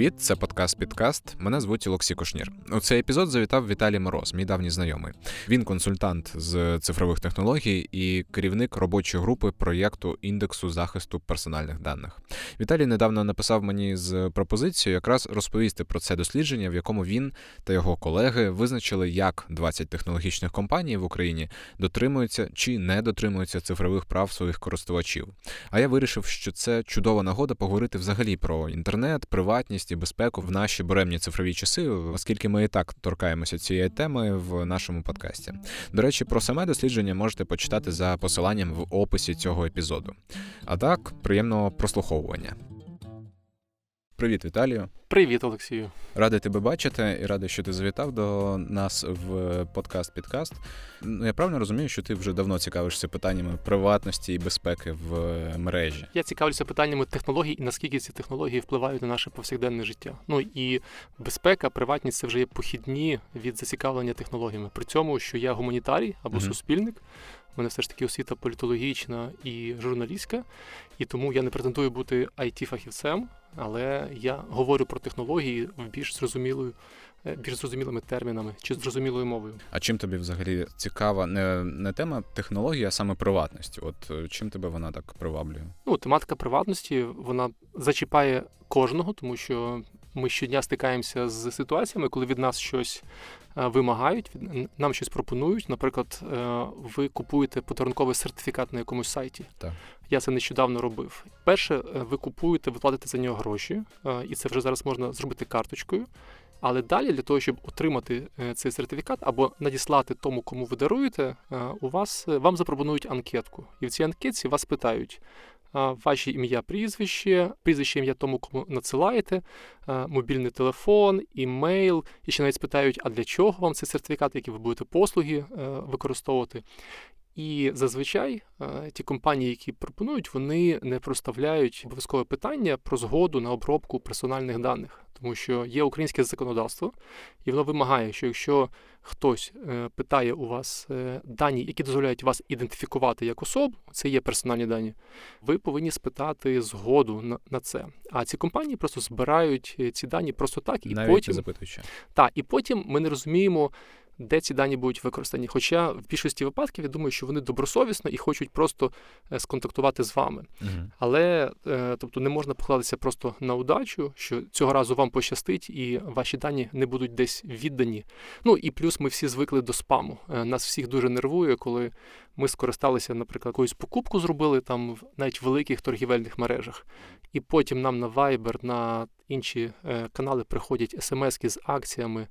Привіт, це подкаст Підкаст. Мене звуть Олексій Кушнір. У цей епізод завітав Віталій Мороз, мій давній знайомий. Він консультант з цифрових технологій і керівник робочої групи проєкту індексу захисту персональних даних. Віталій недавно написав мені з пропозицією якраз розповісти про це дослідження, в якому він та його колеги визначили, як 20 технологічних компаній в Україні дотримуються чи не дотримуються цифрових прав своїх користувачів. А я вирішив, що це чудова нагода поговорити взагалі про інтернет, приватність і безпеку в наші буремні цифрові часи, оскільки ми і так торкаємося цієї теми в нашому подкасті. До речі, про саме дослідження можете почитати за посиланням в описі цього епізоду. А так, приємного прослуховування. Привіт, Віталію. Привіт, Олексію. Радий тебе бачити і радий, що ти завітав до нас в подкаст-підкаст. Ну, я правильно розумію, що ти вже давно цікавишся питаннями приватності і безпеки в мережі. Я цікавлюся питаннями технологій і наскільки ці технології впливають на наше повсякденне життя. Ну і безпека, приватність це вже є похідні від зацікавлення технологіями. При цьому, що я гуманітарій або mm суспільник. У мене все ж таки освіта політологічна і журналістська, і тому я не претендую бути it фахівцем але я говорю про технології в більш зрозумілою. Е, більш зрозумілими термінами чи зрозумілою мовою. А чим тобі взагалі цікава не не тема технології, а саме приватності? От е, чим тебе вона так приваблює? Ну, тематика приватності вона зачіпає кожного, тому що ми щодня стикаємося з ситуаціями, коли від нас щось вимагають, нам щось пропонують. Наприклад, ви купуєте подарунковий сертифікат на якомусь сайті. Так. Я це нещодавно робив. Перше, е, ви купуєте, ви платите за нього гроші, е, і це вже зараз можна зробити карточкою. Але далі для того, щоб отримати е, цей сертифікат або надіслати тому, кому ви даруєте, у вас вам запропонують анкетку. І в цій анкетці вас питають ваші ім'я, прізвище, прізвище ім'я тому, кому надсилаєте, мобільний телефон, імейл. І ще навіть спитають, а для чого вам цей сертифікат, які ви будете послуги використовувати. І зазвичай е, ті компанії, які пропонують, вони не проставляють обов'язкове питання про згоду на обробку персональних даних, тому що є українське законодавство, і воно вимагає, що якщо хтось е, питає у вас е, дані, які дозволяють вас ідентифікувати як особу, це є персональні дані, ви повинні спитати згоду на на це. А ці компанії просто збирають ці дані просто так і Навіть потім запитуючи. Так, і потім ми не розуміємо де ці дані будуть використані. Хоча в більшості випадків я думаю, що вони добросовісно і хочуть просто е, сконтактувати з вами. Угу. Але е, тобто не можна покладатися просто на удачу, що цього разу вам пощастить і ваші дані не будуть десь віддані. Ну і плюс ми всі звикли до спаму. Е, нас всіх дуже нервує, коли ми скористалися, наприклад, якусь покупку зробили там в навіть великих торгівельних мережах, і потім нам на Viber, на інші е, канали приходять смски з акціями,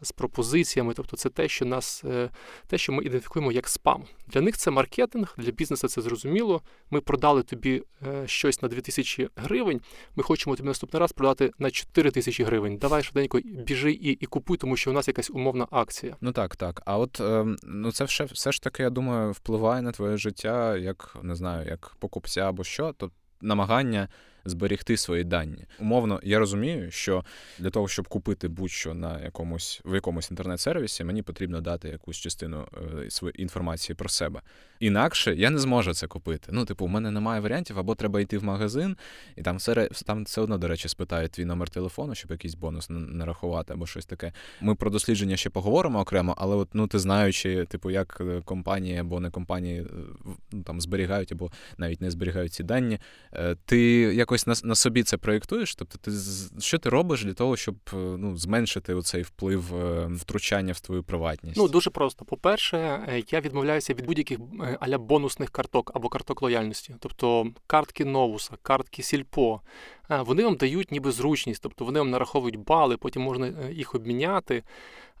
з пропозиціями. Тобто, це те, що нас е, те, що ми ідентифікуємо як спам. Для них це маркетинг, для бізнесу це зрозуміло. Ми продали тобі е, щось на 2000 гривень. Ми хочемо тобі наступний раз продати на 4000 гривень. Давай швиденько біжи і і купуй, тому що у нас якась умовна акція. Ну так, так. А от ем, ну це все, все ж таки, я думаю, впливає на твоє життя, як не знаю, як покупця або що. то намагання зберегти свої дані. Умовно, я розумію, що для того, щоб купити будь-що на якомусь в якомусь інтернет-сервісі, мені потрібно дати якусь частину е, своєї інформації про себе. Інакше я не зможу це купити. Ну, типу, у мене немає варіантів, або треба йти в магазин, і там все там все одно, до речі, спитають твій номер телефону, щоб якийсь бонус нарахувати, або щось таке. Ми про дослідження ще поговоримо окремо, але от ну ти знаючи, типу, як е, компанії або не компанії е, ну, там зберігають або навіть не зберігають ці дані, ти якось якось на на собі це проєктуєш? Тобто, ти що ти робиш для того, щоб е, ну, зменшити оцей вплив е, втручання в твою приватність? Ну дуже просто. По-перше, е, я відмовляюся від будь-яких аля бонусних карток або карток лояльності, тобто картки новуса, картки сільпо. Вони вам дають ніби зручність, тобто вони вам нараховують бали, потім можна їх обміняти.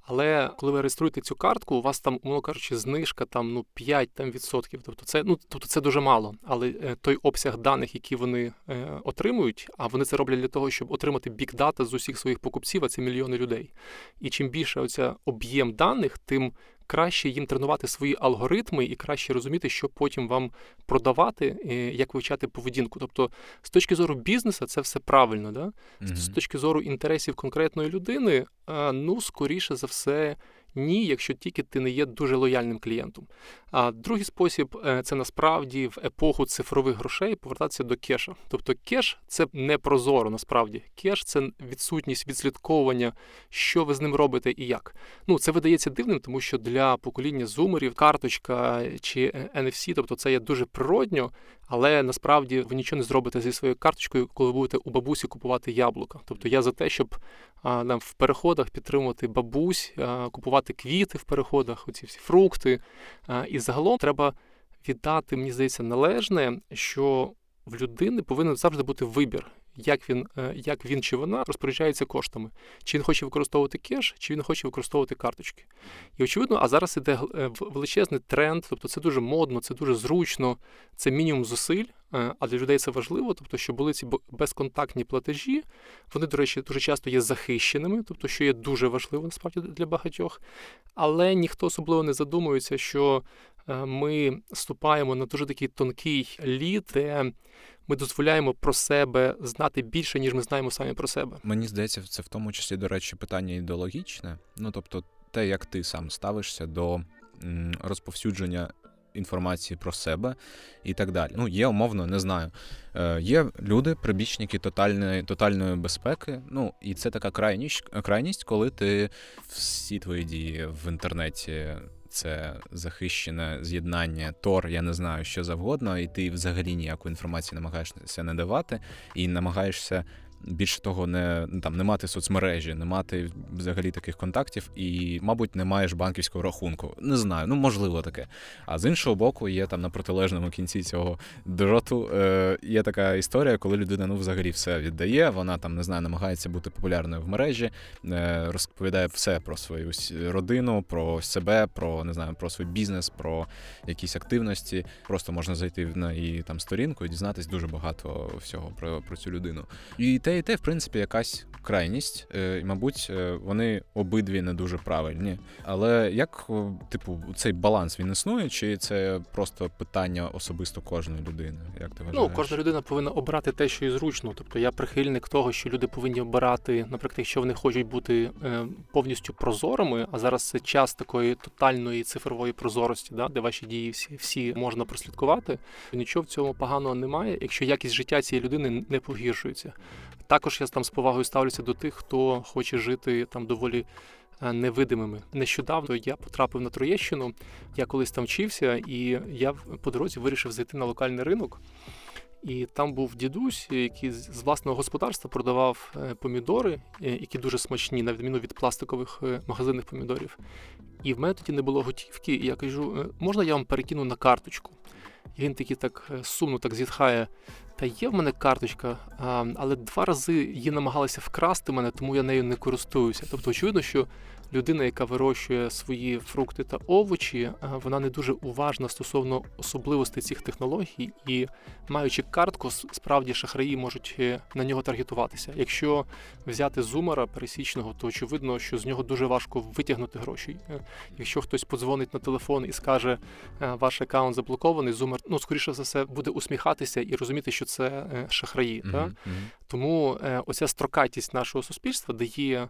Але коли ви реєструєте цю картку, у вас там, умовно кажучи, знижка там ну 5 там, відсотків. Тобто це ну тобто це дуже мало. Але е, той обсяг даних, які вони е, отримують, а вони це роблять для того, щоб отримати бік-дата з усіх своїх покупців, а це мільйони людей. І чим більше оця об'єм даних, тим краще їм тренувати свої алгоритми і краще розуміти, що потім вам продавати, е, як вивчати поведінку. Тобто, з точки зору бізнесу, це все правильно. Да? Mm-hmm. З точки зору інтересів конкретної людини, ну скоріше за все. Ні, якщо тільки ти не є дуже лояльним клієнтом. А другий спосіб е, це насправді в епоху цифрових грошей повертатися до кеша. Тобто кеш це не прозоро, насправді. Кеш це відсутність відслідковування, що ви з ним робите і як. Ну це видається дивним, тому що для покоління зумерів карточка чи NFC, тобто це є дуже природньо, але насправді ви нічого не зробите зі своєю карточкою, коли будете у бабусі купувати яблука. Тобто я за те, щоб а, нам в переходах підтримувати бабусь, купувати квіти в переходах, оці всі фрукти. І загалом треба віддати, мені здається, належне, що в людини повинен завжди бути вибір як він е, як він чи вона розпоряджається коштами. Чи він хоче використовувати кеш, чи він хоче використовувати карточки. І очевидно, а зараз іде е, величезний тренд, тобто це дуже модно, це дуже зручно, це мінімум зусиль. Е, а для людей це важливо, тобто, що були ці безконтактні платежі, вони, до речі, дуже часто є захищеними, тобто, що є дуже важливо насправді для багатьох. Але ніхто особливо не задумується, що ми ступаємо на дуже такий тонкий лід, де ми дозволяємо про себе знати більше, ніж ми знаємо самі про себе. Мені здається, це в тому числі, до речі, питання ідеологічне. Ну тобто, те, як ти сам ставишся до розповсюдження. Інформації про себе і так далі. Ну, є умовно, не знаю. Е, Є люди, прибічники тотальної тотальної безпеки. Ну і це така крайність, крайність, коли ти всі твої дії в інтернеті це захищене з'єднання, Тор, я не знаю, що завгодно, і ти взагалі ніяку інформацію намагаєшся не давати, і намагаєшся більше того, не ну, там не мати соцмережі, не мати взагалі таких контактів, і, мабуть, не маєш банківського рахунку. Не знаю, ну можливо таке. А з іншого боку, є там на протилежному кінці цього дроту. Е, Є така історія, коли людина ну взагалі все віддає. Вона там не знаю, намагається бути популярною в мережі, е, розповідає все про свою родину, про себе, про не знаю, про свій бізнес, про якісь активності. Просто можна зайти на її там сторінку і дізнатись дуже багато всього про, про цю людину. І те те, і те, в принципі, якась крайність. Е, і, Мабуть, е, вони обидві не дуже правильні. Але як, типу, цей баланс він існує, чи це просто питання особисто кожної людини? Як ти ну, вважаєш? Ну, кожна людина повинна обрати те, що їй зручно. Тобто я прихильник того, що люди повинні обирати, наприклад, якщо вони хочуть бути е, повністю прозорими, а зараз це час такої тотальної цифрової прозорості, да, де ваші дії всі всі можна прослідкувати. Нічого в цьому поганого немає, якщо якість життя цієї людини не погіршується. Також я там з повагою ставлюся до тих, хто хоче жити там доволі е, невидимими. Нещодавно я потрапив на Троєщину, я колись там вчився, і я по дорозі вирішив зайти на локальний ринок. І там був дідусь, який з власного господарства продавав е, помідори, е, які дуже смачні, на відміну від пластикових магазинних помідорів. І в мене тоді не було готівки. І я кажу, можна я вам перекину на карточку? І він такий так сумно так зітхає. Та є в мене карточка, але два рази її намагалися вкрасти мене, тому я нею не користуюся. Тобто, очевидно, що людина, яка вирощує свої фрукти та овочі, вона не дуже уважна стосовно особливостей цих технологій, і маючи картку, справді шахраї можуть е, на нього таргетуватися. Якщо взяти зумера пересічного, то очевидно, що з нього дуже важко витягнути гроші. Е, якщо хтось подзвонить на телефон і скаже, «Е, ваш аккаунт заблокований, зумер, ну скоріше за все, буде усміхатися і розуміти, що це шахраї. Mm-hmm. Так? Тому оця строкатість нашого суспільства дає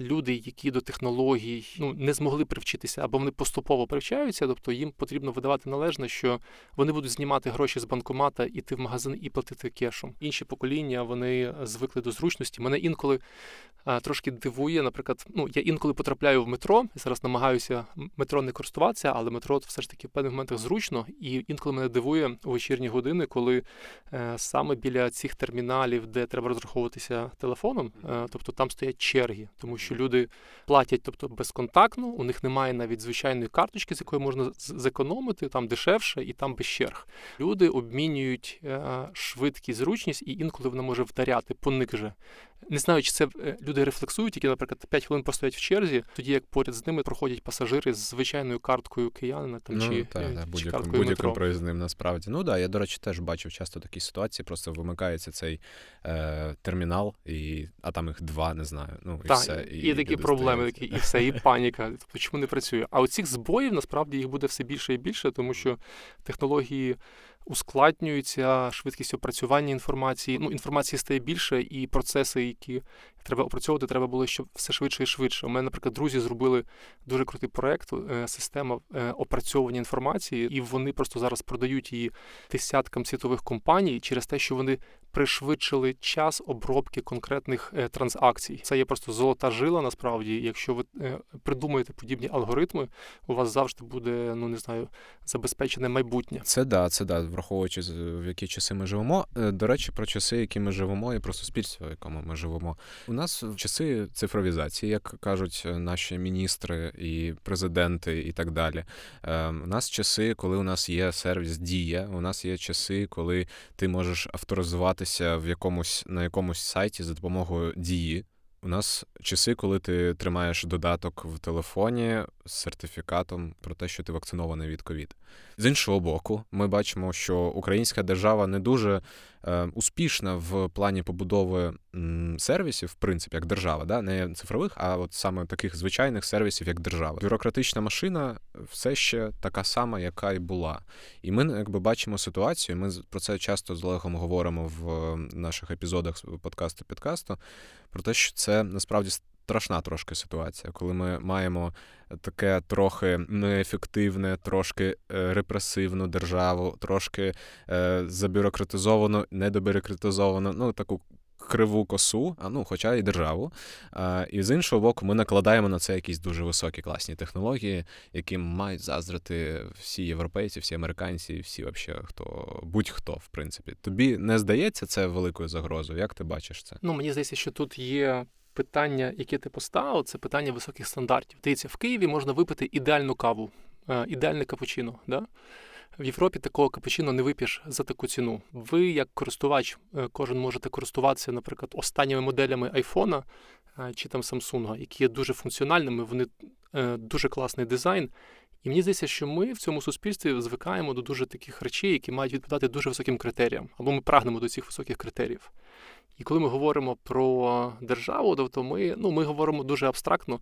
люди, які до технологій ну не змогли привчитися, або вони поступово привчаються, тобто їм потрібно видавати належне, що вони будуть знімати гроші з банкомата, іти в магазин і платити кешом. Інші покоління вони звикли до зручності. Мене інколи а, трошки дивує. Наприклад, ну я інколи потрапляю в метро. Зараз намагаюся метро не користуватися, але метро все ж таки в певних моментах зручно. І інколи мене дивує у вечірні години, коли е, саме біля цих терміналів, де треба розраховуватися телефоном, е, тобто там стоять черги, тому тому що люди платять, тобто безконтактно, у них немає навіть звичайної карточки, з якої можна зекономити, там дешевше і там без черг. Люди обмінюють е, швидкість, зручність, і інколи вона може вдаряти, поник же. Не знаю, чи це е, люди рефлексують, які, наприклад, 5 хвилин постоять в черзі, тоді як поряд з ними проходять пасажири з звичайною карткою киянина там ну, чи, та, е, та, чи карткою будь-яким проїзним насправді. Ну да, я, до речі, теж бачив часто такі ситуації, просто вимикається цей е, термінал, і, а там їх два, не знаю. Ну, і так, все. І, і такі проблеми, такі, і все, і паніка. Тобто, чому не працює? А оцих збоїв насправді їх буде все більше і більше, тому що технології ускладнюється швидкість опрацювання інформації. Ну, інформації стає більше, і процеси, які треба опрацьовувати, треба було щоб все швидше і швидше. У мене, наприклад, друзі зробили дуже крутий проект, е, система е, опрацьовування інформації, і вони просто зараз продають її десяткам світових компаній через те, що вони пришвидшили час обробки конкретних е, транзакцій. Це є просто золота жила. Насправді, якщо ви придумаєте подібні алгоритми, у вас завжди буде, ну не знаю, забезпечене майбутнє. Це да, це да, враховуючи в які часи ми живемо. До речі, про часи, які ми живемо, і про суспільство, в якому ми живемо. У нас в часи цифровізації, як кажуть наші міністри і президенти, і так далі. Ем, у нас часи, коли у нас є сервіс Дія, у нас є часи, коли ти можеш авторизуватися в якомусь на якомусь сайті за допомогою дії. У нас часи, коли ти тримаєш додаток в телефоні з сертифікатом про те, що ти вакцинований від ковід. З іншого боку, ми бачимо, що українська держава не дуже е, успішна в плані побудови м, сервісів, в принципі, як держава, да? не цифрових, а от саме таких звичайних сервісів, як держава. Бюрократична машина все ще така сама, яка й була. І ми якби бачимо ситуацію. Ми про це часто з Олегом говоримо в наших епізодах подкасту підкасту, про те, що це насправді страшна трошки ситуація, коли ми маємо таке трохи неефективне, трошки е, репресивну державу, трошки е, забюрократизовану, недобюрократизовану, ну таку. Криву косу, а ну, хоча і державу. А, І з іншого боку, ми накладаємо на це якісь дуже високі класні технології, яким мають заздрити всі європейці, всі американці, всі вообще хто будь-хто, в принципі. Тобі не здається це великою загрозою? Як ти бачиш це? Ну мені здається, що тут є питання, яке ти поставив, це питання високих стандартів. Дивіться, в Києві можна випити ідеальну каву, е, ідеальне капучино. Да? В Європі такого капучино не вип'єш за таку ціну. Ви, як користувач, е, кожен можете користуватися, наприклад, останніми моделями айфона е, чи там Samsung, які є дуже функціональними, вони дуже класний дизайн. І мені здається, що ми в цьому суспільстві звикаємо до дуже таких речей, які мають відповідати дуже високим критеріям, або ми прагнемо до цих високих критеріїв. І коли ми говоримо про державу, то ми ну ми говоримо дуже абстрактно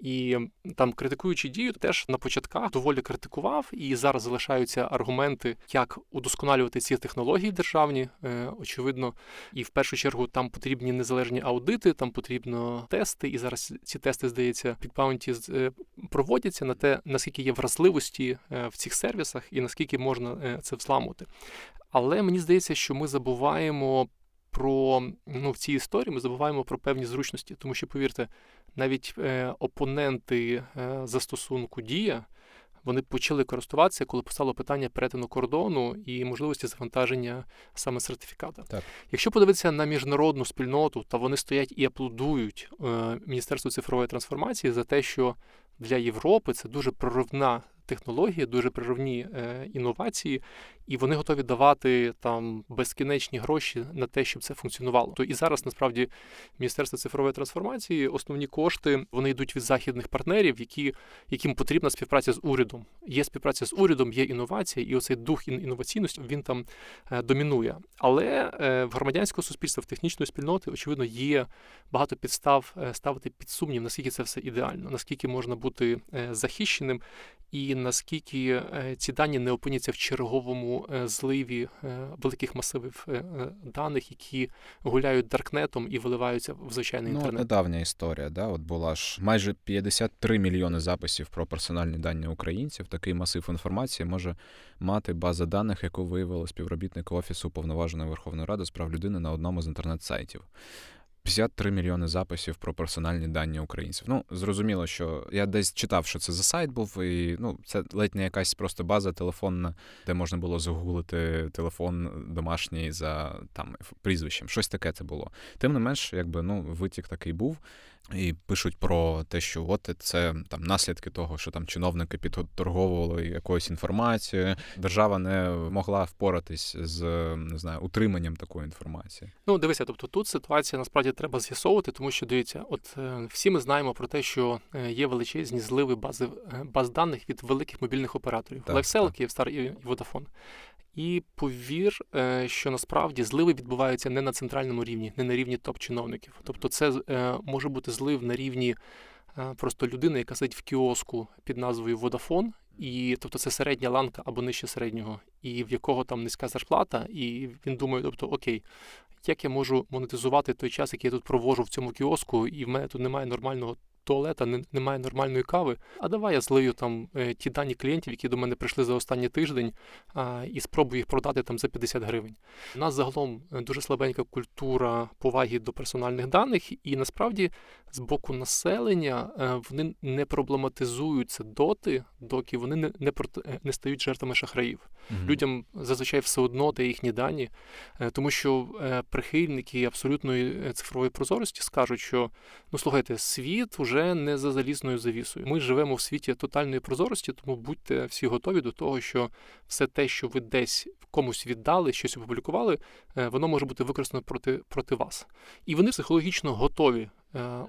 і там критикуючи дію, теж на початках доволі критикував, і зараз залишаються аргументи, як удосконалювати ці технології державні, е, очевидно. І в першу чергу там потрібні незалежні аудити, там потрібно тести. І зараз ці тести, здається, bug bounty е, проводяться на те, наскільки є вразливості е, в цих сервісах і наскільки можна це взламувати. Але мені здається, що ми забуваємо про ну, в цій історії ми забуваємо про певні зручності, тому що, повірте, навіть е, опоненти е, застосунку Дія вони почали користуватися, коли постало питання перетину кордону і можливості завантаження саме сертифіката. Так. Якщо подивитися на міжнародну спільноту, то вони стоять і аплодують е, Міністерству цифрової трансформації за те, що для Європи це дуже проривна технології, дуже проривні е, інновації, і вони готові давати там безкінечні гроші на те, щоб це функціонувало. То і зараз насправді Міністерство цифрової трансформації основні кошти вони йдуть від західних партнерів, які яким потрібна співпраця з урядом. Є співпраця з урядом, є інновація, і оцей дух інноваційності він там е, домінує. Але е, в громадянського суспільства, в технічної спільноти, очевидно, є багато підстав ставити під сумнів, наскільки це все ідеально, наскільки можна бути е, захищеним, і наскільки е, ці дані не опиняться в черговому е, зливі великих масивів даних, які гуляють даркнетом і виливаються в звичайний ну, інтернет. Недавня історія, да, от була ж майже 53 мільйони записів про персональні дані українців. Такий масив інформації може мати база даних, яку виявили співробітник офісу уповноваженої Верховної Ради з прав людини на одному з інтернет-сайтів. 53 мільйони записів про персональні дані українців. Ну, зрозуміло, що я десь читав, що це за сайт був, і ну, це ледь не якась просто база телефонна, де можна було загуглити телефон домашній за там прізвищем. Щось таке це було. Тим не менш, якби ну, витік такий був. І пишуть про те, що от це там наслідки того, що там чиновники підторговували якоюсь інформацією. Держава не могла впоратись з не знаю утриманням такої інформації. Ну дивися, тобто тут ситуація насправді треба з'ясовувати, тому що дивіться, от е, всі ми знаємо про те, що е, є величезні зливи бази е, баз даних від великих мобільних операторів, Лайфсел, Київстар і Водафон. І повір, е, що насправді зливи відбуваються не на центральному рівні, не на рівні топ-чиновників. Тобто, це е, може бути злив на рівні е, просто людини, яка сидить в кіоску під назвою Водафон, і тобто це середня ланка або нижче середнього, і в якого там низька зарплата, і він думає, тобто, окей, як я можу монетизувати той час, який я тут провожу в цьому кіоску, і в мене тут немає нормального туалета, не, немає нормальної кави. А давай я злию там е, ті дані клієнтів, які до мене прийшли за останній тиждень, а, і спробую їх продати там за 50 гривень. У нас загалом е, дуже слабенька культура поваги до персональних даних, і насправді з боку населення е, вони не проблематизуються доти, доки вони не не, не стають жертвами шахраїв. Mm-hmm. Людям зазвичай все одно де їхні дані, тому що прихильники абсолютної цифрової прозорості скажуть, що ну слухайте, світ уже не за залізною завісою. Ми живемо в світі тотальної прозорості, тому будьте всі готові до того, що все те, що ви десь комусь віддали, щось опублікували, воно може бути використано проти проти вас. І вони психологічно готові Е,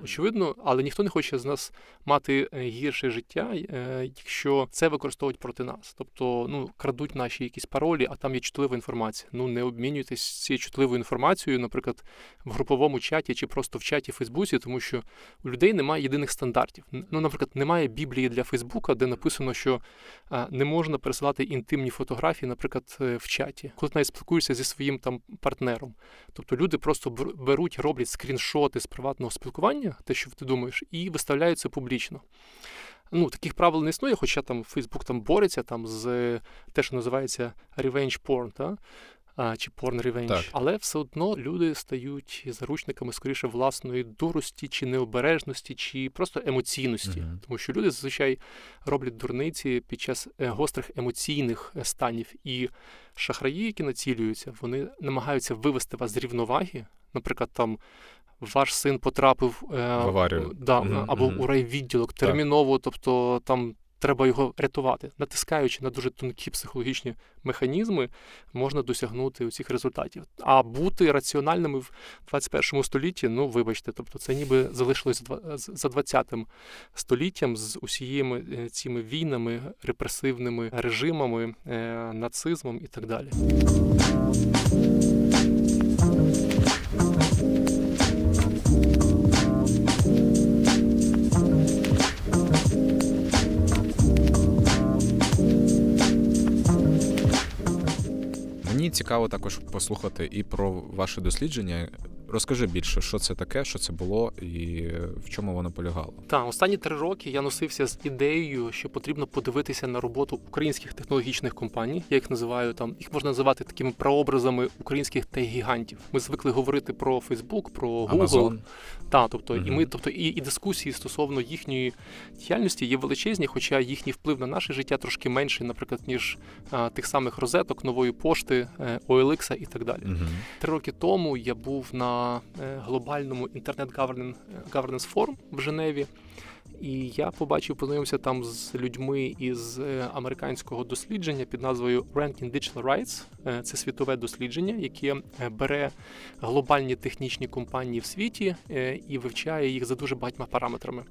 очевидно, але ніхто не хоче з нас мати е, гірше життя, е, якщо це використовують проти нас. Тобто, ну крадуть наші якісь паролі, а там є чутлива інформація. Ну не обмінюйтесь цією чутливою інформацією, наприклад, в груповому чаті чи просто в чаті Фейсбуці, тому що у людей немає єдиних стандартів. Ну, наприклад, немає біблії для Фейсбука, де написано, що не можна пересилати інтимні фотографії, наприклад, в чаті, коли ти навіть спілкуєшся зі своїм там партнером. Тобто люди просто беруть, роблять скріншоти з приватного спілкування спілкування, те, що ти думаєш, і виставляють це публічно. Ну, таких правил не існує, хоча там Фейсбук там бореться там з те, що називається revenge porn, та? а, чи porn revenge. Але все одно люди стають заручниками скоріше власної дурості, чи необережності, чи просто емоційності. Uh-huh. Тому що люди зазвичай роблять дурниці під час е, гострих емоційних е, станів. І шахраї, які націлюються, вони намагаються вивести вас з рівноваги. Наприклад, там ваш син потрапив е, в аварію да, угу, або угу. у райвідділок терміново, так. тобто там треба його рятувати. Натискаючи на дуже тонкі психологічні механізми, можна досягнути цих результатів. А бути раціональними в 21 столітті, ну вибачте, тобто це ніби залишилось за 20-м століттям з усією е, цими війнами, репресивними режимами, е, нацизмом і так далі. Цікаво також послухати і про ваше дослідження. Розкажи більше, що це таке, що це було і в чому воно полягало. Так, останні три роки я носився з ідеєю, що потрібно подивитися на роботу українських технологічних компаній. Я їх називаю там, їх можна називати такими прообразами українських тех-гігантів. Ми звикли говорити про Facebook, про Google. Amazon. Так, тобто, угу. і ми, тобто, і, і дискусії стосовно їхньої діяльності є величезні, хоча їхній вплив на наше життя трошки менший, наприклад, ніж а, тих самих розеток, нової пошти, OLX і так далі. Угу. Три роки тому я був на е, глобальному інтернет Governance форум в Женеві. І я побачив, познайомився там з людьми із е, американського дослідження під назвою Ranking Digital Rights. Е, це світове дослідження, яке бере глобальні технічні компанії в світі і вивчає їх за дуже багатьма параметрами.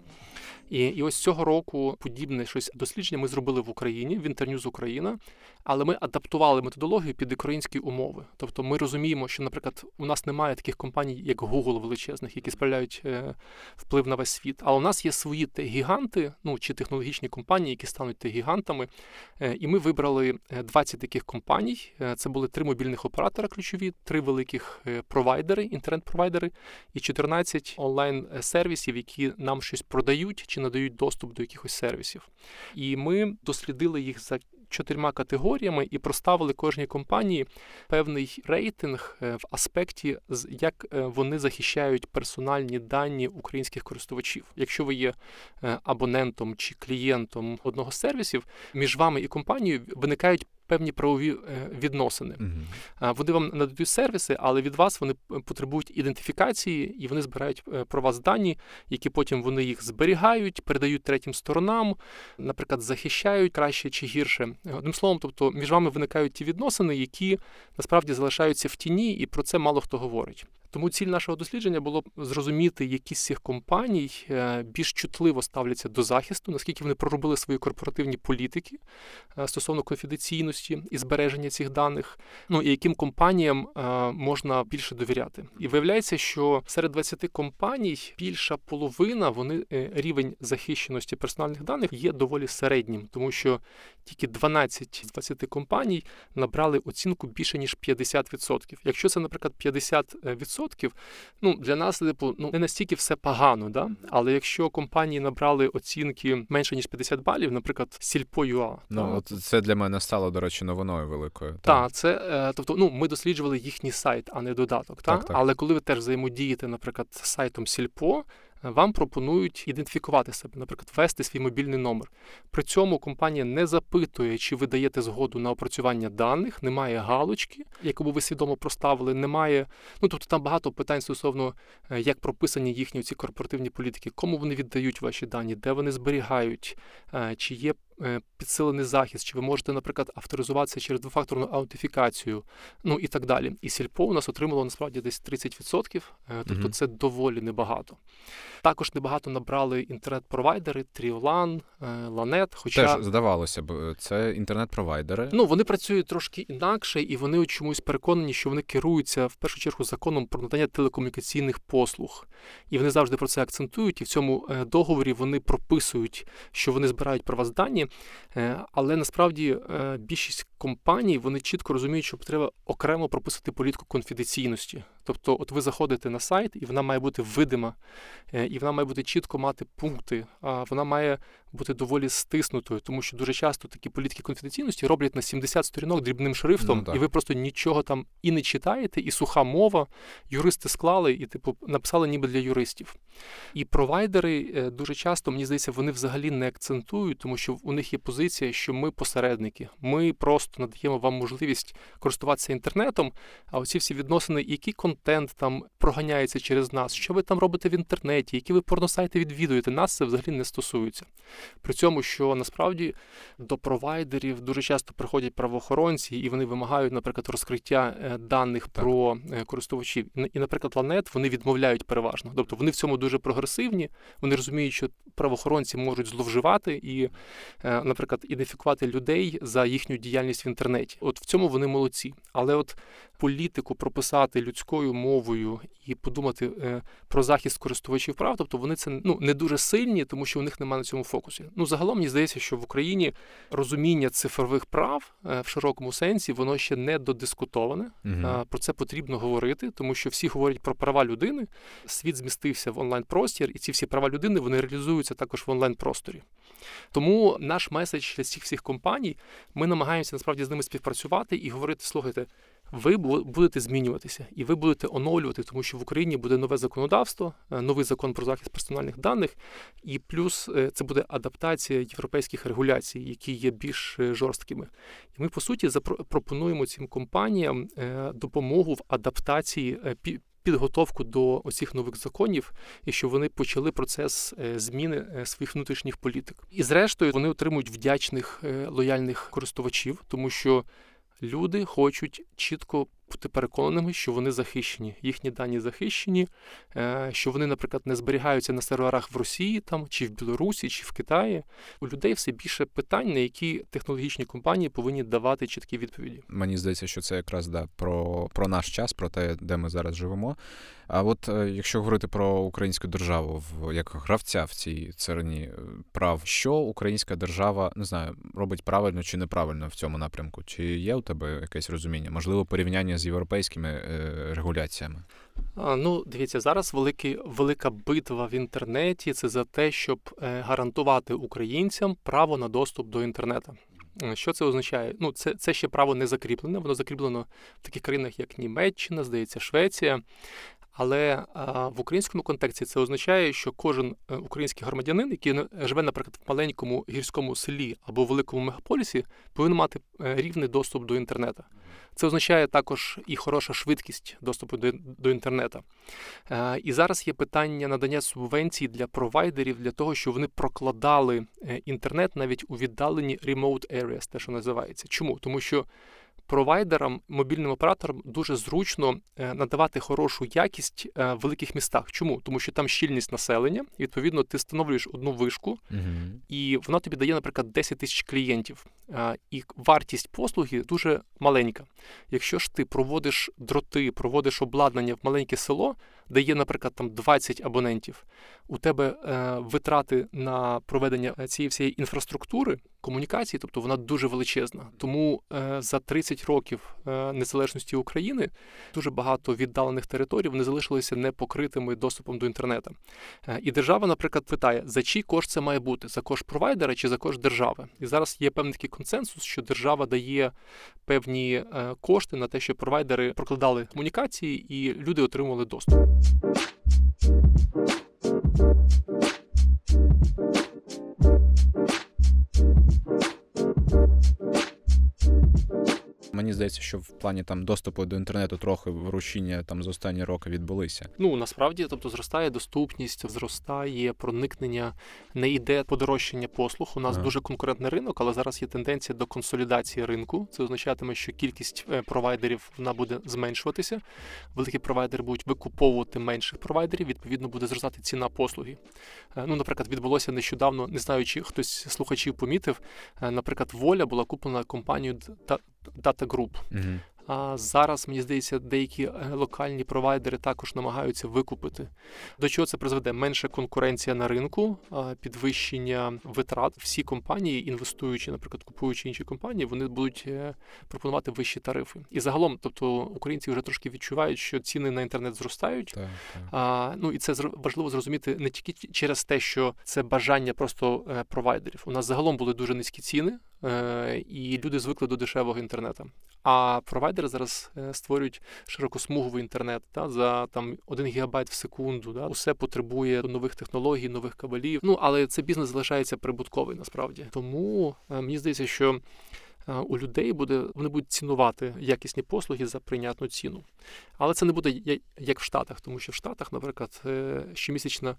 І і ось цього року подібне щось дослідження ми зробили в Україні в інтернюз Україна, але ми адаптували методологію під українські умови. Тобто ми розуміємо, що, наприклад, у нас немає таких компаній, як Google величезних, які справляють е, вплив на весь світ. Але у нас є свої гіганти, ну чи технологічні компанії, які стануть гігантами. Е, і ми вибрали 20 е, таких компаній. Це були три мобільних оператора ключові, три великих провайдери, інтернет-провайдери і 14 онлайн-сервісів, які нам щось продають чи надають доступ до якихось сервісів. І ми дослідили їх за чотирма категоріями і проставили кожній компанії певний рейтинг е, в аспекті, як е, вони захищають персональні дані українських користувачів. Якщо ви є е, абонентом чи клієнтом одного з сервісів, між вами і компанією виникають певні правові е, відносини. Mm-hmm. Вони вам надають сервіси, але від вас вони потребують ідентифікації і вони збирають е, про вас дані, які потім вони їх зберігають, передають третім сторонам, наприклад, захищають краще чи гірше. Одним словом, тобто між вами виникають ті відносини, які насправді залишаються в тіні, і про це мало хто говорить. Тому ціль нашого дослідження було зрозуміти, які з цих компаній е, більш чутливо ставляться до захисту, наскільки вони проробили свої корпоративні політики е, стосовно конфіденційності і збереження цих даних, ну і яким компаніям е, можна більше довіряти. І виявляється, що серед 20 компаній більша половина вони рівень захищеності персональних даних є доволі середнім, тому що тільки 12 з 20 компаній набрали оцінку більше ніж 50%. Якщо це, наприклад, 50%, ну для нас типу, ну не настільки все погано, да? але якщо компанії набрали оцінки менше ніж 50 балів, наприклад, Сільпо.юа. Ну от це для мене стало, до речі, новиною великою. Так, та, це е, тобто, ну ми досліджували їхній сайт, а не додаток. Та? Так, так. Але коли ви теж взаємодієте, наприклад, з сайтом Сільпо вам пропонують ідентифікувати себе, наприклад, ввести свій мобільний номер. При цьому компанія не запитує, чи ви даєте згоду на опрацювання даних, немає галочки, яку ви свідомо проставили, немає. Ну тобто там багато питань стосовно е, як прописані їхні ці корпоративні політики, кому вони віддають ваші дані, де вони зберігають, е, чи є підсилений захист, чи ви можете, наприклад, авторизуватися через двофакторну аутентифікацію, ну і так далі. І сільпо у нас отримало насправді десь 30%, е, тобто mm-hmm. це доволі небагато. Також небагато набрали інтернет-провайдери, Тріолан, Ланет. Хоча Теж здавалося б, це інтернет-провайдери. Ну вони працюють трошки інакше, і вони чомусь переконані, що вони керуються в першу чергу законом про надання телекомунікаційних послуг. І вони завжди про це акцентують. І в цьому е, договорі вони прописують, що вони збирають про вас дані. Е, але насправді е, більшість компаній вони чітко розуміють, що треба окремо прописати політику конфіденційності. Тобто, от ви заходите на сайт, і вона має бути видима, е, і вона має бути чітко мати пункти, а вона має бути доволі стиснутою, тому що дуже часто такі політики конфіденційності роблять на 70 сторінок дрібним шрифтом, ну, і ви просто нічого там і не читаєте, і суха мова. Юристи склали і, типу, написали ніби для юристів. І провайдери е, дуже часто, мені здається, вони взагалі не акцентують, тому що у них є позиція, що ми посередники, ми просто надаємо вам можливість користуватися інтернетом. А оці всі відносини, які контент там проганяється через нас, що ви там робите в інтернеті, які ви порносайти відвідуєте, нас це взагалі не стосується. При цьому, що насправді до провайдерів дуже часто приходять правоохоронці, і вони вимагають, наприклад, розкриття е, даних так. про е, користувачів. І, наприклад, Ланет вони відмовляють переважно. Тобто вони в цьому дуже прогресивні, вони розуміють, що правоохоронці можуть зловживати і, е, наприклад, ідентифікувати людей за їхню діяльність в інтернеті. От в цьому вони молодці. Але от політику прописати людською мовою і подумати е, про захист користувачів прав, тобто вони це ну не дуже сильні, тому що у них немає на цьому фокусі. Ну загалом мені здається, що в Україні розуміння цифрових прав е, в широкому сенсі воно ще не додискутоване. Угу. Про це потрібно говорити, тому що всі говорять про права людини. Світ змістився в онлайн простір, і ці всі права людини вони реалізуються також в онлайн просторі. Тому наш меседж для цих всіх компаній ми намагаємося насправді з ними співпрацювати і говорити: слухайте ви будете змінюватися і ви будете оновлювати, тому що в Україні буде нове законодавство, е, новий закон про захист персональних даних, і плюс е, це буде адаптація європейських регуляцій, які є більш е, жорсткими. І ми по суті запропонуємо цим компаніям допомогу в адаптації Підготовку до оцих нових законів, і щоб вони почали процес зміни своїх внутрішніх політик. І зрештою вони отримують вдячних лояльних користувачів, тому що Люди хочуть чітко бути переконаними, що вони захищені, їхні дані захищені, е, що вони, наприклад, не зберігаються на серверах в Росії, там чи в Білорусі, чи в Китаї. У людей все більше питань, на які технологічні компанії повинні давати чіткі відповіді. Мені здається, що це якраз да про, про наш час, про те, де ми зараз живемо. А от е, якщо говорити про українську державу в як гравця в цій царині е, прав, що українська держава не знаю, робить правильно чи неправильно в цьому напрямку? Чи є у тебе якесь розуміння? Можливо, порівняння з європейськими е, регуляціями? Ну, дивіться, зараз великий, велика битва в інтернеті. Це за те, щоб гарантувати українцям право на доступ до інтернету. Що це означає? Ну, це це ще право не закріплене. Воно закріплено в таких країнах, як Німеччина, здається, Швеція. Але в українському контексті це означає, що кожен е, український громадянин, який живе, наприклад, в маленькому гірському селі або великому мегаполісі, повинен мати е, рівний доступ до інтернету. Це означає також і хороша швидкість доступу до, до інтернету. І зараз є питання надання субвенцій для провайдерів для того, щоб вони прокладали е, інтернет навіть у віддалені remote areas, те, що називається. Чому? Тому що провайдерам, мобільним операторам дуже зручно е, надавати хорошу якість е, в великих містах. Чому? Тому що там щільність населення, і відповідно ти встановлюєш одну вишку, Угу. і вона тобі дає, наприклад, 10 тисяч клієнтів. Е, І вартість послуги дуже маленька. Якщо ж ти проводиш дроти, проводиш обладнання в маленьке село, де є, наприклад, там 20 абонентів, у тебе е, витрати на проведення е, цієї всієї інфраструктури комунікації, тобто вона дуже величезна. Тому е, за 30 років е, незалежності України дуже багато віддалених територій вони залишилися непокритими доступом до інтернету. Е, і держава, наприклад, питає, за чий кошт це має бути? За кошт провайдера чи за кошт держави? І зараз є певний такий консенсус, що держава дає певні е, кошти на те, щоб провайдери прокладали комунікації і люди отримували доступ. Thank you. Мені здається, що в плані там доступу до інтернету трохи вручіння там за останні роки відбулися. Ну насправді, тобто зростає доступність, зростає проникнення, не йде подорожчання послуг. У нас Ага. дуже конкурентний ринок, але зараз є тенденція до консолідації ринку. Це означатиме, що кількість е, провайдерів вона буде зменшуватися. Великі провайдери будуть викуповувати менших провайдерів. Відповідно, буде зростати ціна послуги. Е, Ну, наприклад, відбулося нещодавно, не знаю, чи хтось слухачів помітив. е, Наприклад, воля була куплена компанією Data Group. Угу. А зараз, мені здається, деякі е, локальні провайдери також намагаються викупити. До чого це призведе? Менша конкуренція на ринку, підвищення витрат. Всі компанії, інвестуючи, наприклад, купуючи інші компанії, вони будуть е, пропонувати вищі тарифи. І загалом, тобто, українці вже трошки відчувають, що ціни на інтернет зростають. Так, так. А, ну і це важливо зрозуміти не тільки через те, що це бажання просто е, провайдерів. У нас загалом були дуже низькі ціни, і люди звикли до дешевого інтернету. А провайдери зараз е, створюють широкосмуговий інтернет та, за там 1 гігабайт в секунду. Да? Усе потребує нових технологій, нових кабелів. Ну але цей бізнес залишається прибутковий насправді. Тому е, мені здається, що. е, У людей буде вони будуть цінувати якісні послуги за прийнятну ціну, але це не буде як в Штатах, тому що в Штатах, наприклад, е, щомісячна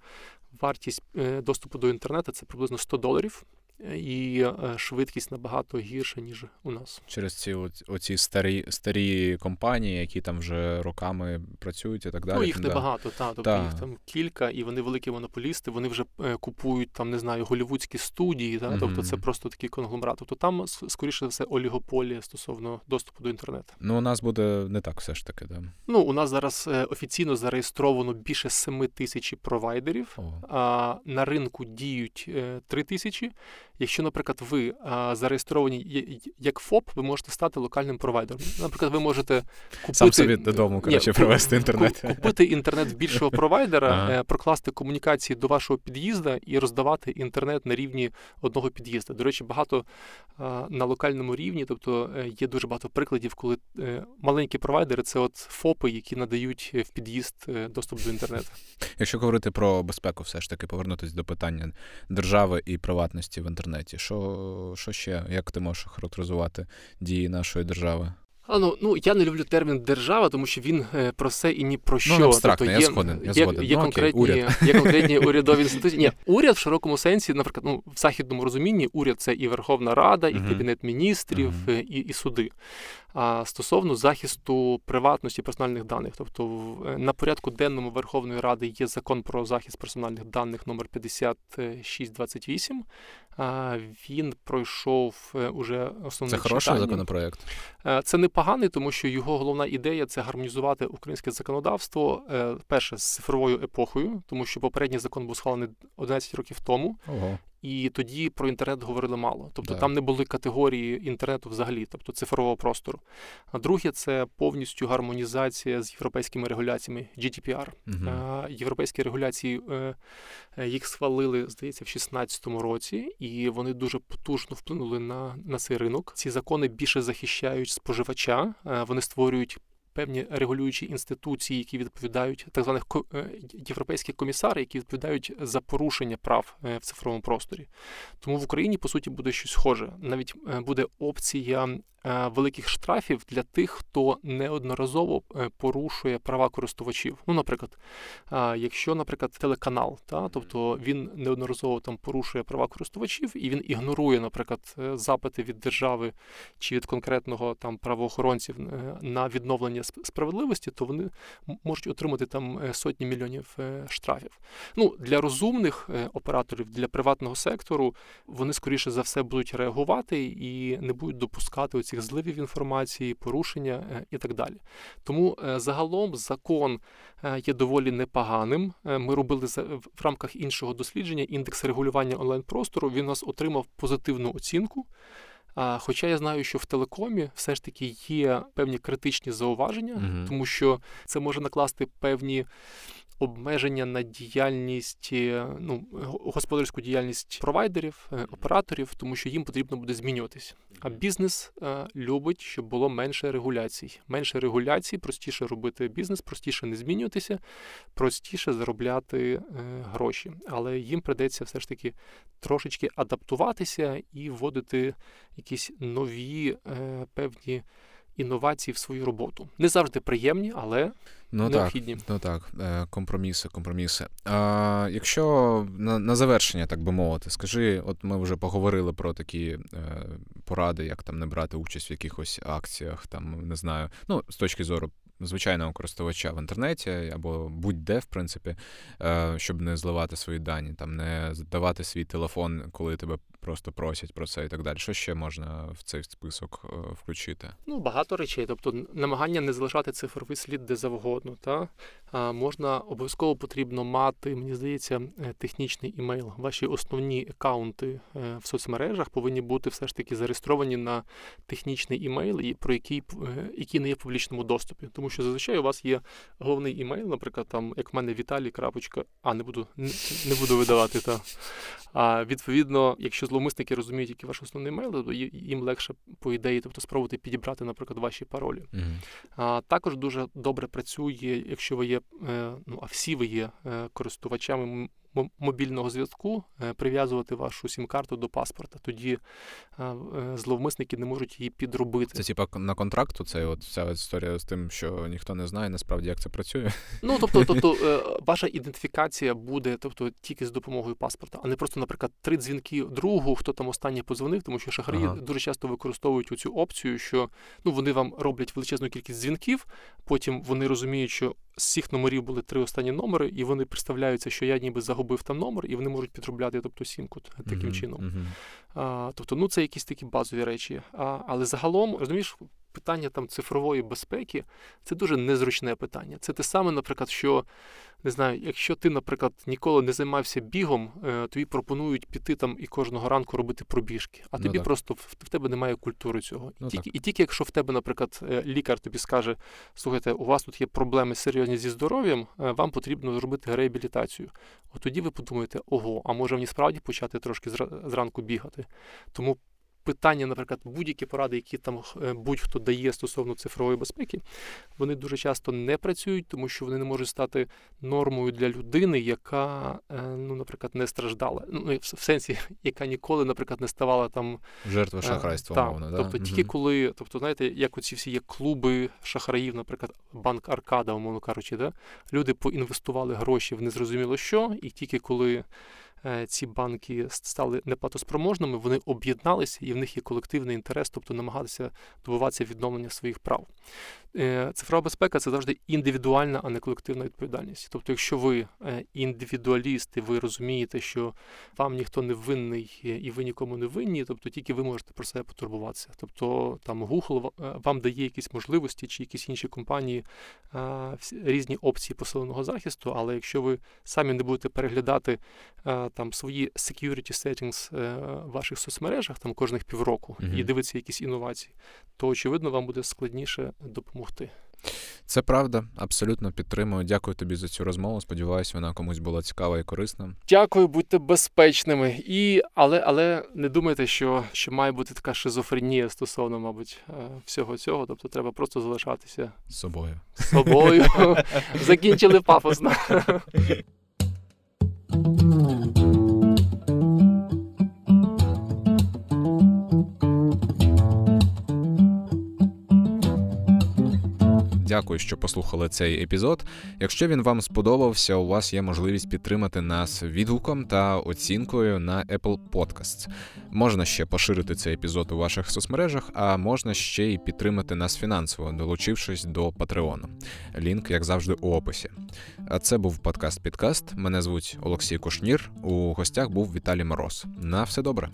вартість е, доступу до інтернету це приблизно 100 доларів, е, і е, швидкість набагато гірша ніж у нас. Через ці оці- старі старі компанії, які там вже роками працюють і так далі. Ну, їх Да. небагато, та, тобто Та. їх там кілька, і вони великі монополісти, вони вже е, купують там, не знаю, голівудські студії, та, тобто це просто такий конгломерат. Тобто там, скоріше все, олігополія стосовно доступу до інтернету. Ну, у нас буде не так все ж таки, да. Ну, у нас зараз е, офіційно зареєстровано більше 7 тисяч провайдерів. О. А, на ринку діють е, 3 тисячі. Якщо, наприклад, ви зареєстровані як ФОП, ви можете стати локальним провайдером. Наприклад, ви можете купити Сам собі додому, коротше, привезти інтернет. Купити інтернет більшого провайдера, Ага. е, прокласти комунікації до вашого під'їзда і роздавати інтернет на рівні одного під'їзду. До речі, багато на локальному рівні, тобто е, є дуже багато прикладів, коли е, маленькі провайдери це от ФОПи, які надають в під'їзд доступ до інтернету. Якщо говорити про безпеку, все ж таки повернутися до питання держави і приватності в інтернеті. Що, що ще? Як ти можеш характеризувати дії нашої держави? А, ну, ну я не люблю термін держава, тому що він е, про все і ні про що. Ну, абстрактно, тобто я згоден, я є, згоден. Є, Ну, окей, конкретні, уряд. є конкретні урядові інституції. Ні, уряд в широкому сенсі, наприклад, ну, в західному розумінні, уряд це і Верховна Рада, і Мгм. Кабінет міністрів, uh-huh. і, і суди. Стосовно захисту приватності персональних даних, тобто е, на порядку денному Верховної Ради є закон про захист персональних даних номер 5628. Він пройшов е, уже основне Це хороший читання. законопроект. Е, Це непоганий, тому що його головна ідея це гармонізувати українське законодавство перше з цифровою епохою, тому що попередній закон був схвалений 11 років тому, Ого. І тоді про інтернет говорили мало. Тобто Так. там не були категорії інтернету взагалі, тобто цифрового простору. А друге, це повністю гармонізація з європейськими регуляціями GDPR. Е, Європейські регуляції е, е, їх схвалили, здається, в 2016 році, і вони дуже потужно вплинули на, на цей ринок. Ці закони більше захищають споживача, е, вони створюють. Певні регулюючі інституції, які відповідають так званих е, європейські комісари, які відповідають за порушення прав е, в цифровому просторі. Тому в Україні по суті буде щось схоже. Навіть е, буде опція великих штрафів для тих, хто неодноразово е, порушує права користувачів. Ну, наприклад, якщо, наприклад, телеканал, та тобто він неодноразово там порушує права користувачів і він ігнорує, наприклад, запити від держави чи від конкретного там правоохоронців на відновлення справедливості, то вони можуть отримати там сотні мільйонів штрафів. Ну для розумних операторів, для приватного сектору вони скоріше за все будуть реагувати і не будуть допускати оцих зливів інформації, порушення е, і так далі. Тому е, загалом закон е, є доволі непоганим. Ми робили в рамках іншого дослідження індекс регулювання онлайн-простору. Він у нас отримав позитивну оцінку. Хоча я знаю, що в телекомі все ж таки є певні критичні зауваження, mm тому що це може накласти певні обмеження на діяльність, е, ну господарську діяльність провайдерів, е, операторів, тому що їм потрібно буде змінюватися. А бізнес е, любить, щоб було менше регуляцій. Менше регуляцій, простіше робити бізнес, простіше не змінюватися, простіше заробляти гроші. Але їм придеться все ж таки трошечки адаптуватися і вводити якісь нові певні інновації в свою роботу. Не завжди приємні, але ну, необхідні. Так, ну так, е, компроміси, компроміси. А якщо на на завершення, так би мовити, скажи, от ми вже поговорили про такі е, поради, як там не брати участь в якихось акціях, там не знаю, ну з точки зору звичайного користувача в інтернеті або будь-де, в принципі, е, щоб не зливати свої дані, там не здавати свій телефон, коли тебе просто просять про це і так далі. Що ще можна в цей список включити? Ну багато речей, тобто намагання не залишати цифровий слід де завгодно. Та а, можна обов'язково потрібно мати, мені здається, е, технічний імейл. Ваші основні аккаунти в соцмережах повинні бути все ж таки зареєстровані на технічний імейл, про який який не є в публічному доступі, тому що зазвичай у вас є головний імейл, наприклад, там, як в мене Віталій, крапочка, а не буду не, не буду видавати. Та. А відповідно, якщо зловмисники розуміють, який ваш основний імейл, то їм легше, по ідеї, тобто спробувати підібрати, наприклад, ваші паролі. Mm-hmm. А також дуже добре працює, якщо ви є, е, ну а всі ви є е, користувачами мобільного зв'язку е, прив'язувати вашу сім-карту до паспорта. Тоді е, е, зловмисники не можуть її підробити. Це типа на контракту. Це от ця історія з тим, що ніхто не знає насправді, як це працює. Ну тобто, тобто, ваша ідентифікація буде, тобто тільки з допомогою паспорта, а не просто, наприклад, три дзвінки другу, хто там останнє позвонив, тому що шахраї ага. дуже часто використовують цю опцію, що ну вони вам роблять величезну кількість дзвінків. Потім вони розуміють, що з всіх номерів були три останні номери, і вони представляються, що я ніби загубив там номер, і вони можуть підробляти тобто, сімку таким mm-hmm. чином. А, Тобто, ну це якісь такі базові речі. А, Але загалом, розумієш, питання там цифрової безпеки це дуже незручне питання. Це те саме, наприклад, що не знаю, якщо ти, наприклад, ніколи не займався бігом, е, тобі пропонують піти там і кожного ранку робити пробіжки, а ну, тобі так. просто в, в тебе немає культури цього. Ну, і, тільки, і тільки якщо в тебе, наприклад, е, лікар тобі скаже, слухайте, у вас тут є проблеми серйозні зі здоров'ям, е, вам потрібно зробити реабілітацію. От тоді ви подумаєте, ого, а може мені справді почати трошки зранку бігати. Тому питання, наприклад, будь-які поради, які там е, будь-хто дає стосовно цифрової безпеки, вони дуже часто не працюють, тому що вони не можуть стати нормою для людини, яка, е, ну, наприклад, не страждала. Ну, в сенсі, яка ніколи, наприклад, не ставала там жертва е, шахрайства, мовно, да? Тобто угу. тільки коли, тобто, знаєте, як оці всі є клуби шахраїв, наприклад, банк Аркада, умовно кажучи, да? люди поінвестували гроші в незрозуміло що, і тільки коли. Е, ці банки стали неплатоспроможними, вони об'єдналися і в них є колективний інтерес, тобто намагалися добуватися відновлення своїх прав. Е, цифрова безпека це завжди індивідуальна, а не колективна відповідальність. Тобто, якщо ви е, індивідуаліст, і ви розумієте, що вам ніхто не винний і ви нікому не винні, тобто тільки ви можете про себе потурбуватися. Тобто там Google вам дає якісь можливості чи якісь інші компанії різні опції посиленого захисту, але якщо ви самі не будете переглядати там свої security settings е, в ваших соцмережах там кожних півроку mm-hmm. і дивитися якісь інновації, то очевидно вам буде складніше допомогти. Це правда, абсолютно підтримую. Дякую тобі за цю розмову. Сподіваюся, вона комусь була цікава і корисна. Дякую, будьте безпечними. І але але не думайте, що що має бути така шизофренія стосовно, мабуть, е, всього цього. Тобто треба просто залишатися з собою. З собою. Закінчили пафосно. дякую, що послухали цей епізод. Якщо він вам сподобався, у вас є можливість підтримати нас відгуком та оцінкою на Apple Podcasts. Можна ще поширити цей епізод у ваших соцмережах, а можна ще й підтримати нас фінансово, долучившись до Патреону. Лінк, як завжди, у описі. А це був подкаст Підкаст. Мене звуть Олексій Кушнір. У гостях був Віталій Мороз. На все добре.